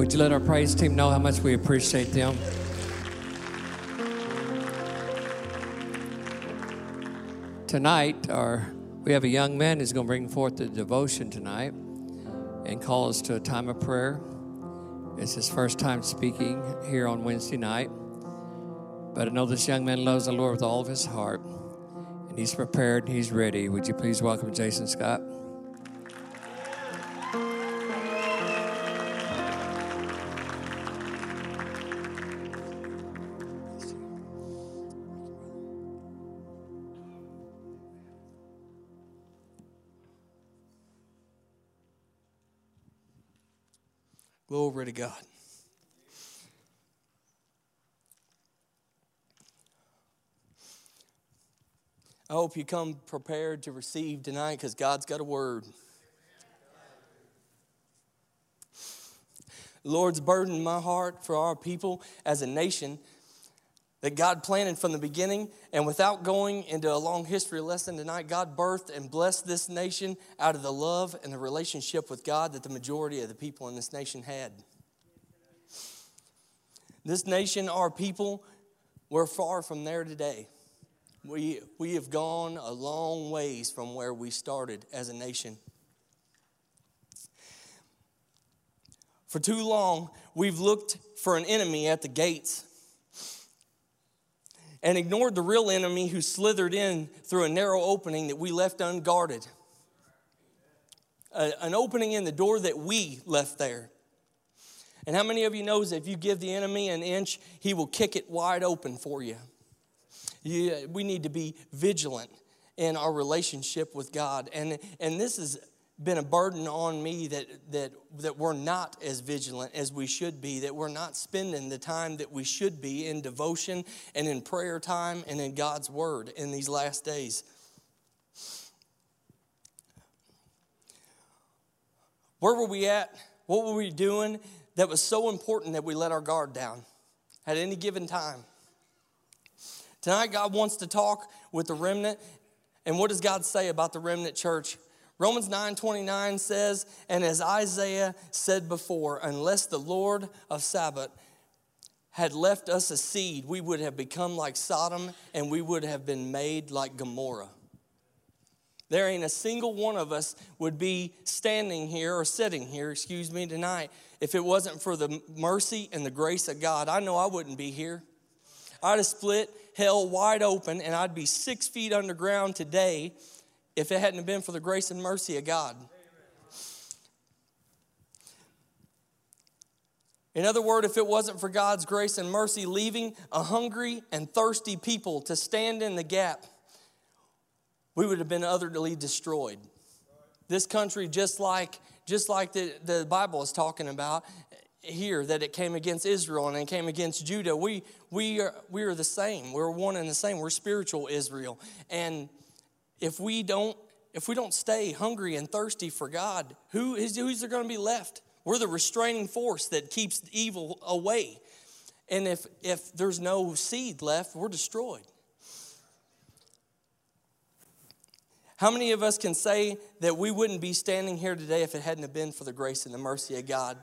Would you let our praise team know how much we appreciate them? Tonight, our, we have a young man who's going to bring forth the devotion tonight and call us to a time of prayer. It's his first time speaking here on Wednesday night. But I know this young man loves the Lord with all of his heart, and he's prepared and he's ready. Would you please welcome Jason Scott? Glory to God. I hope you come prepared to receive tonight because God's got a word. Lord's burdened my heart for our people as a nation that God planted from the beginning. And without going into a long history lesson tonight, God birthed and blessed this nation out of the love and the relationship with God that the majority of the people in this nation had. This nation, our people, we're far from there today. We, we have gone a long ways from where we started as a nation. For too long, we've looked for an enemy at the gates and ignored the real enemy who slithered in through a narrow opening that we left unguarded. A, an opening in the door that we left there. And how many of you knows that if you give the enemy an inch, he will kick it wide open for you? you we need to be vigilant in our relationship with God. And, and this is been a burden on me that, that, that we're not as vigilant as we should be, that we're not spending the time that we should be in devotion and in prayer time and in God's Word in these last days. Where were we at? What were we doing that was so important that we let our guard down at any given time? Tonight, God wants to talk with the remnant. And what does God say about the remnant church? Romans 9:29 says, And as Isaiah said before, unless the Lord of Sabaoth had left us a seed, we would have become like Sodom and we would have been made like Gomorrah. There ain't a single one of us would be standing here or sitting here, excuse me, tonight if it wasn't for the mercy and the grace of God. I know I wouldn't be here. I'd have split hell wide open and I'd be six feet underground today if it hadn't been for the grace and mercy of God. In other words, if it wasn't for God's grace and mercy leaving a hungry and thirsty people to stand in the gap, we would have been utterly destroyed. This country, just like, just like the, the Bible is talking about here, that it came against Israel and it came against Judah, we, we, are, we are the same. We're one and the same. We're spiritual Israel. And if we don't if we don't stay hungry and thirsty for God, who is who's there going to be left? We're the restraining force that keeps evil away. And if if there's no seed left, we're destroyed. How many of us can say that we wouldn't be standing here today if it hadn't been for the grace and the mercy of God?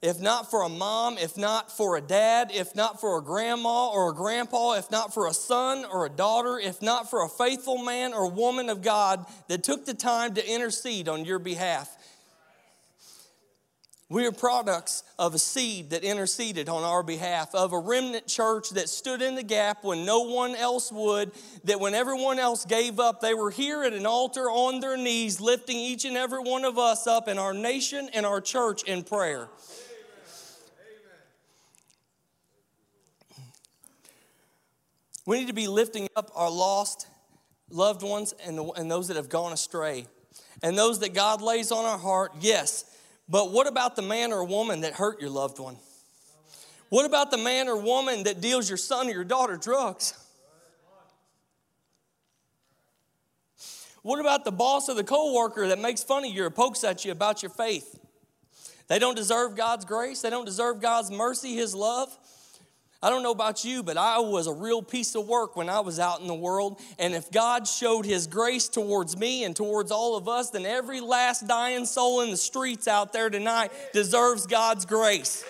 If not for a mom, if not for a dad, if not for a grandma or a grandpa, if not for a son or a daughter, if not for a faithful man or woman of God that took the time to intercede on your behalf. We are products of a seed that interceded on our behalf, of a remnant church that stood in the gap when no one else would, that when everyone else gave up, they were here at an altar on their knees, lifting each and every one of us up in our nation and our church in prayer. We need to be lifting up our lost loved ones and, the, and those that have gone astray. And those that God lays on our heart, yes. But what about the man or woman that hurt your loved one? What about the man or woman that deals your son or your daughter drugs? What about the boss or the coworker that makes fun of you or pokes at you about your faith? They don't deserve God's grace. They don't deserve God's mercy, His love. I don't know about you, but I was a real piece of work when I was out in the world. And if God showed His grace towards me and towards all of us, then every last dying soul in the streets out there tonight deserves God's grace.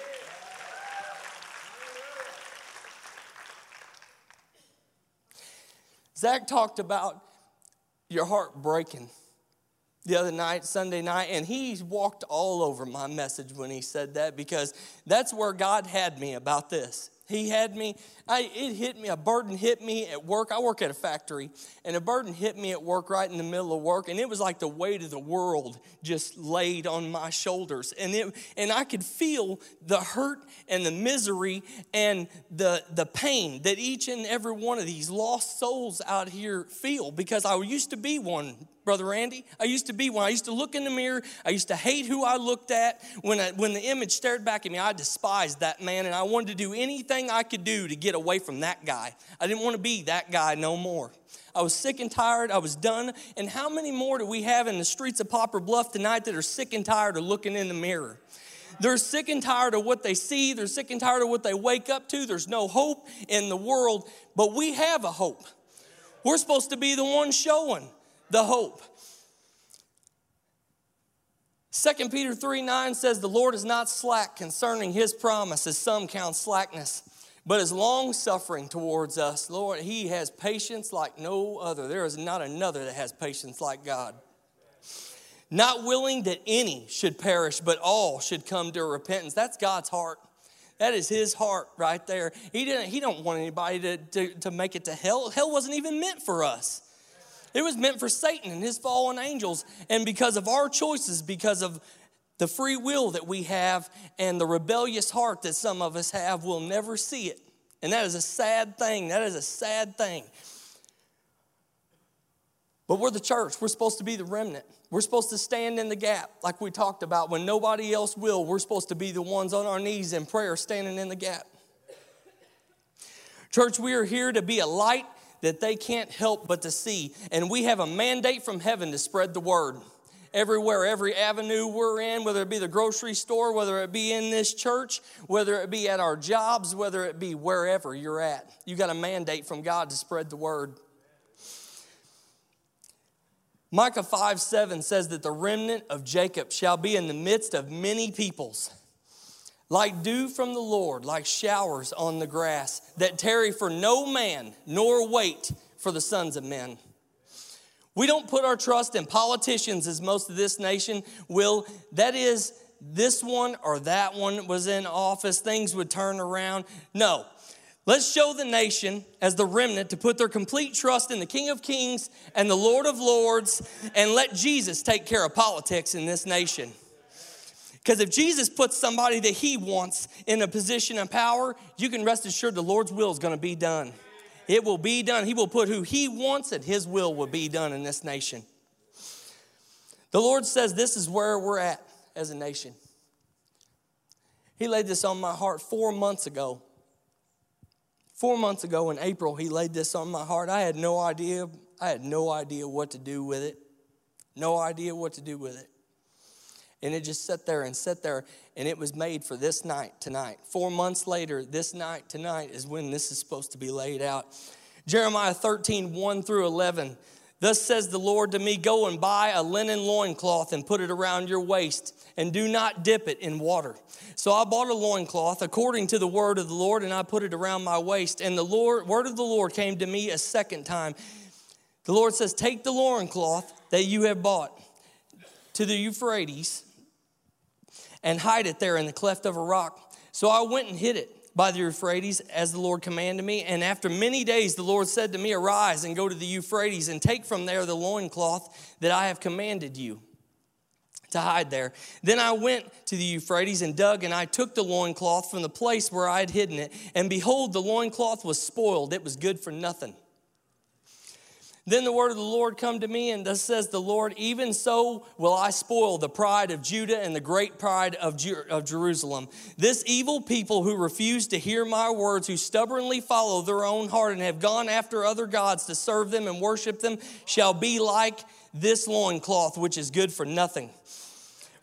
Zach talked about your heart breaking the other night, Sunday night, and he walked all over my message when he said that because that's where God had me about this. He had me, I, it hit me, a burden hit me at work. I work at a factory, and a burden hit me at work right in the middle of work, and it was like the weight of the world just laid on my shoulders. And, it, and I could feel the hurt and the misery and the, the pain that each and every one of these lost souls out here feel because I used to be one Brother Randy. I used to be one. I used to look in the mirror. I used to hate who I looked at. When, I, when the image stared back at me, I despised that man and I wanted to do anything I could do to get away from that guy. I didn't want to be that guy no more. I was sick and tired. I was done. And how many more do we have in the streets of Poplar Bluff tonight that are sick and tired of looking in the mirror? They're sick and tired of what they see. They're sick and tired of what they wake up to. There's no hope in the world, but we have a hope. We're supposed to be the ones showing the hope. 2 Peter 3 9 says, The Lord is not slack concerning his promise, as some count slackness, but is long suffering towards us. Lord, he has patience like no other. There is not another that has patience like God. Not willing that any should perish, but all should come to repentance. That's God's heart. That is his heart right there. He didn't, he don't want anybody to, to, to make it to hell. Hell wasn't even meant for us. It was meant for Satan and his fallen angels. And because of our choices, because of the free will that we have and the rebellious heart that some of us have, we'll never see it. And that is a sad thing. That is a sad thing. But we're the church. We're supposed to be the remnant. We're supposed to stand in the gap, like we talked about. When nobody else will, we're supposed to be the ones on our knees in prayer, standing in the gap. Church, we are here to be a light that they can't help but to see. And we have a mandate from heaven to spread the word. Everywhere, every avenue we're in, whether it be the grocery store, whether it be in this church, whether it be at our jobs, whether it be wherever you're at, you got a mandate from God to spread the word. Micah 5 7 says that the remnant of Jacob shall be in the midst of many peoples like dew from the Lord, like showers on the grass, that tarry for no man, nor wait for the sons of men. We don't put our trust in politicians as most of this nation will. That is, this one or that one was in office, things would turn around. No. Let's show the nation as the remnant to put their complete trust in the King of Kings and the Lord of Lords and let Jesus take care of politics in this nation. Because if Jesus puts somebody that he wants in a position of power, you can rest assured the Lord's will is going to be done. It will be done. He will put who he wants and his will will be done in this nation. The Lord says this is where we're at as a nation. He laid this on my heart four months ago. Four months ago in April, he laid this on my heart. I had no idea. I had no idea what to do with it. No idea what to do with it. And it just sat there and sat there, and it was made for this night, tonight. Four months later, this night, tonight, is when this is supposed to be laid out. Jeremiah 13, 1 through 11. Thus says the Lord to me, Go and buy a linen loincloth and put it around your waist, and do not dip it in water. So I bought a loincloth according to the word of the Lord, and I put it around my waist. And the Lord, word of the Lord came to me a second time. The Lord says, Take the loincloth that you have bought to the Euphrates and hide it there in the cleft of a rock. So I went and hid it by the Euphrates as the Lord commanded me. And after many days, the Lord said to me, Arise and go to the Euphrates and take from there the loincloth that I have commanded you to hide there. Then I went to the Euphrates and dug, and I took the loincloth from the place where I had hidden it. And behold, the loincloth was spoiled, it was good for nothing. Then the word of the Lord come to me, and thus says the Lord, even so will I spoil the pride of Judah and the great pride of, Jer- of Jerusalem. This evil people who refuse to hear my words, who stubbornly follow their own heart and have gone after other gods to serve them and worship them, shall be like this loincloth, which is good for nothing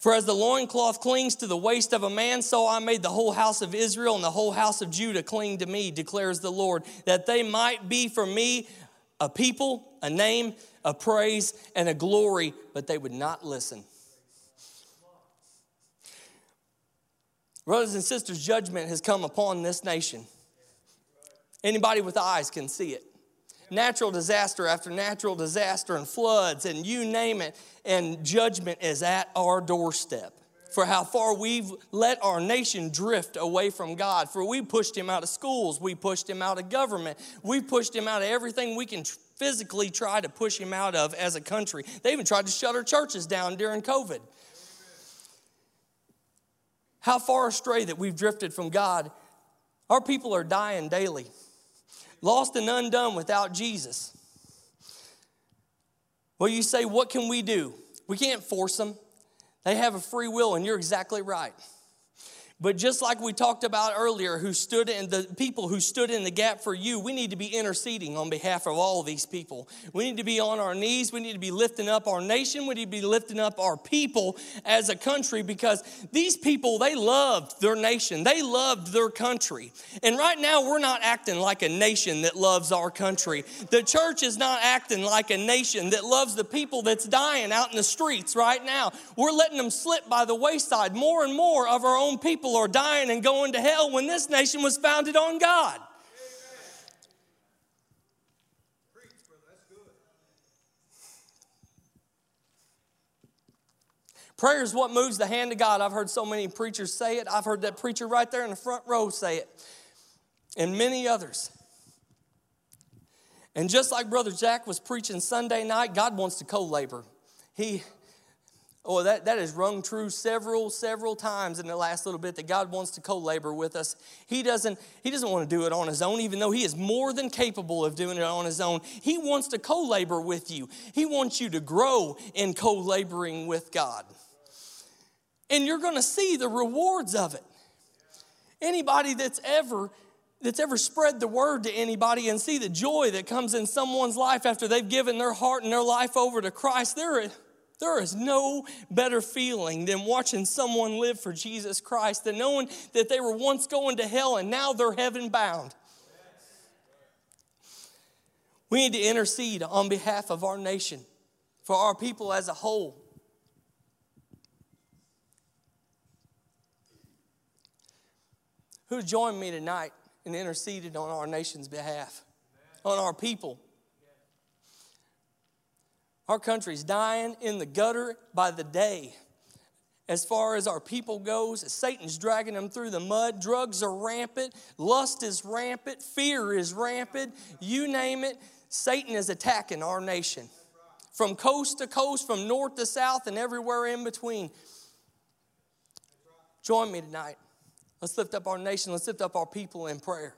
For as the loincloth clings to the waist of a man, so I made the whole house of Israel and the whole house of Judah cling to me, declares the Lord, that they might be for me a people, a name, a praise, and a glory, but they would not listen. Brothers and sisters, judgment has come upon this nation. Anybody with eyes can see it. Natural disaster after natural disaster and floods and you name it, and judgment is at our doorstep for how far we've let our nation drift away from God. For we pushed him out of schools, we pushed him out of government, we pushed him out of everything we can physically try to push him out of as a country. They even tried to shut our churches down during COVID. How far astray that we've drifted from God. Our people are dying daily, lost and undone without Jesus. Well, you say, what can we do? We can't force them. They have a free will, and you're exactly right. But just like we talked about earlier, who stood in the people who stood in the gap for you, we need to be interceding on behalf of all these people. We need to be on our knees. We need to be lifting up our nation. We need to be lifting up our people as a country because these people, they loved their nation. They loved their country. And right now, we're not acting like a nation that loves our country. The church is not acting like a nation that loves the people that's dying out in the streets right now. We're letting them slip by the wayside. More and more of our own people people are dying and going to hell when this nation was founded on God. Prayer is what moves the hand of God. I've heard so many preachers say it. I've heard that preacher right there in the front row say it, and many others. And just like Brother Jack was preaching Sunday night, God wants to co labor. He, Oh, that, that has rung true several, several times in the last little bit that God wants to co-labor with us. He doesn't, he doesn't want to do it on his own, even though he is more than capable of doing it on his own. He wants to co-labor with you. He wants you to grow in co-laboring with God. And you're going to see the rewards of it. Anybody that's ever that's ever spread the word to anybody and see the joy that comes in someone's life after they've given their heart and their life over to Christ, they're there is no better feeling than watching someone live for Jesus Christ, than knowing that they were once going to hell and now they're heaven bound. We need to intercede on behalf of our nation, for our people as a whole. Who joined me tonight and interceded on our nation's behalf, on our people? Our country's dying in the gutter by the day. As far as our people goes, Satan's dragging them through the mud. Drugs are rampant, lust is rampant, fear is rampant. You name it, Satan is attacking our nation. From coast to coast, from north to south, and everywhere in between. Join me tonight. Let's lift up our nation. Let's lift up our people in prayer.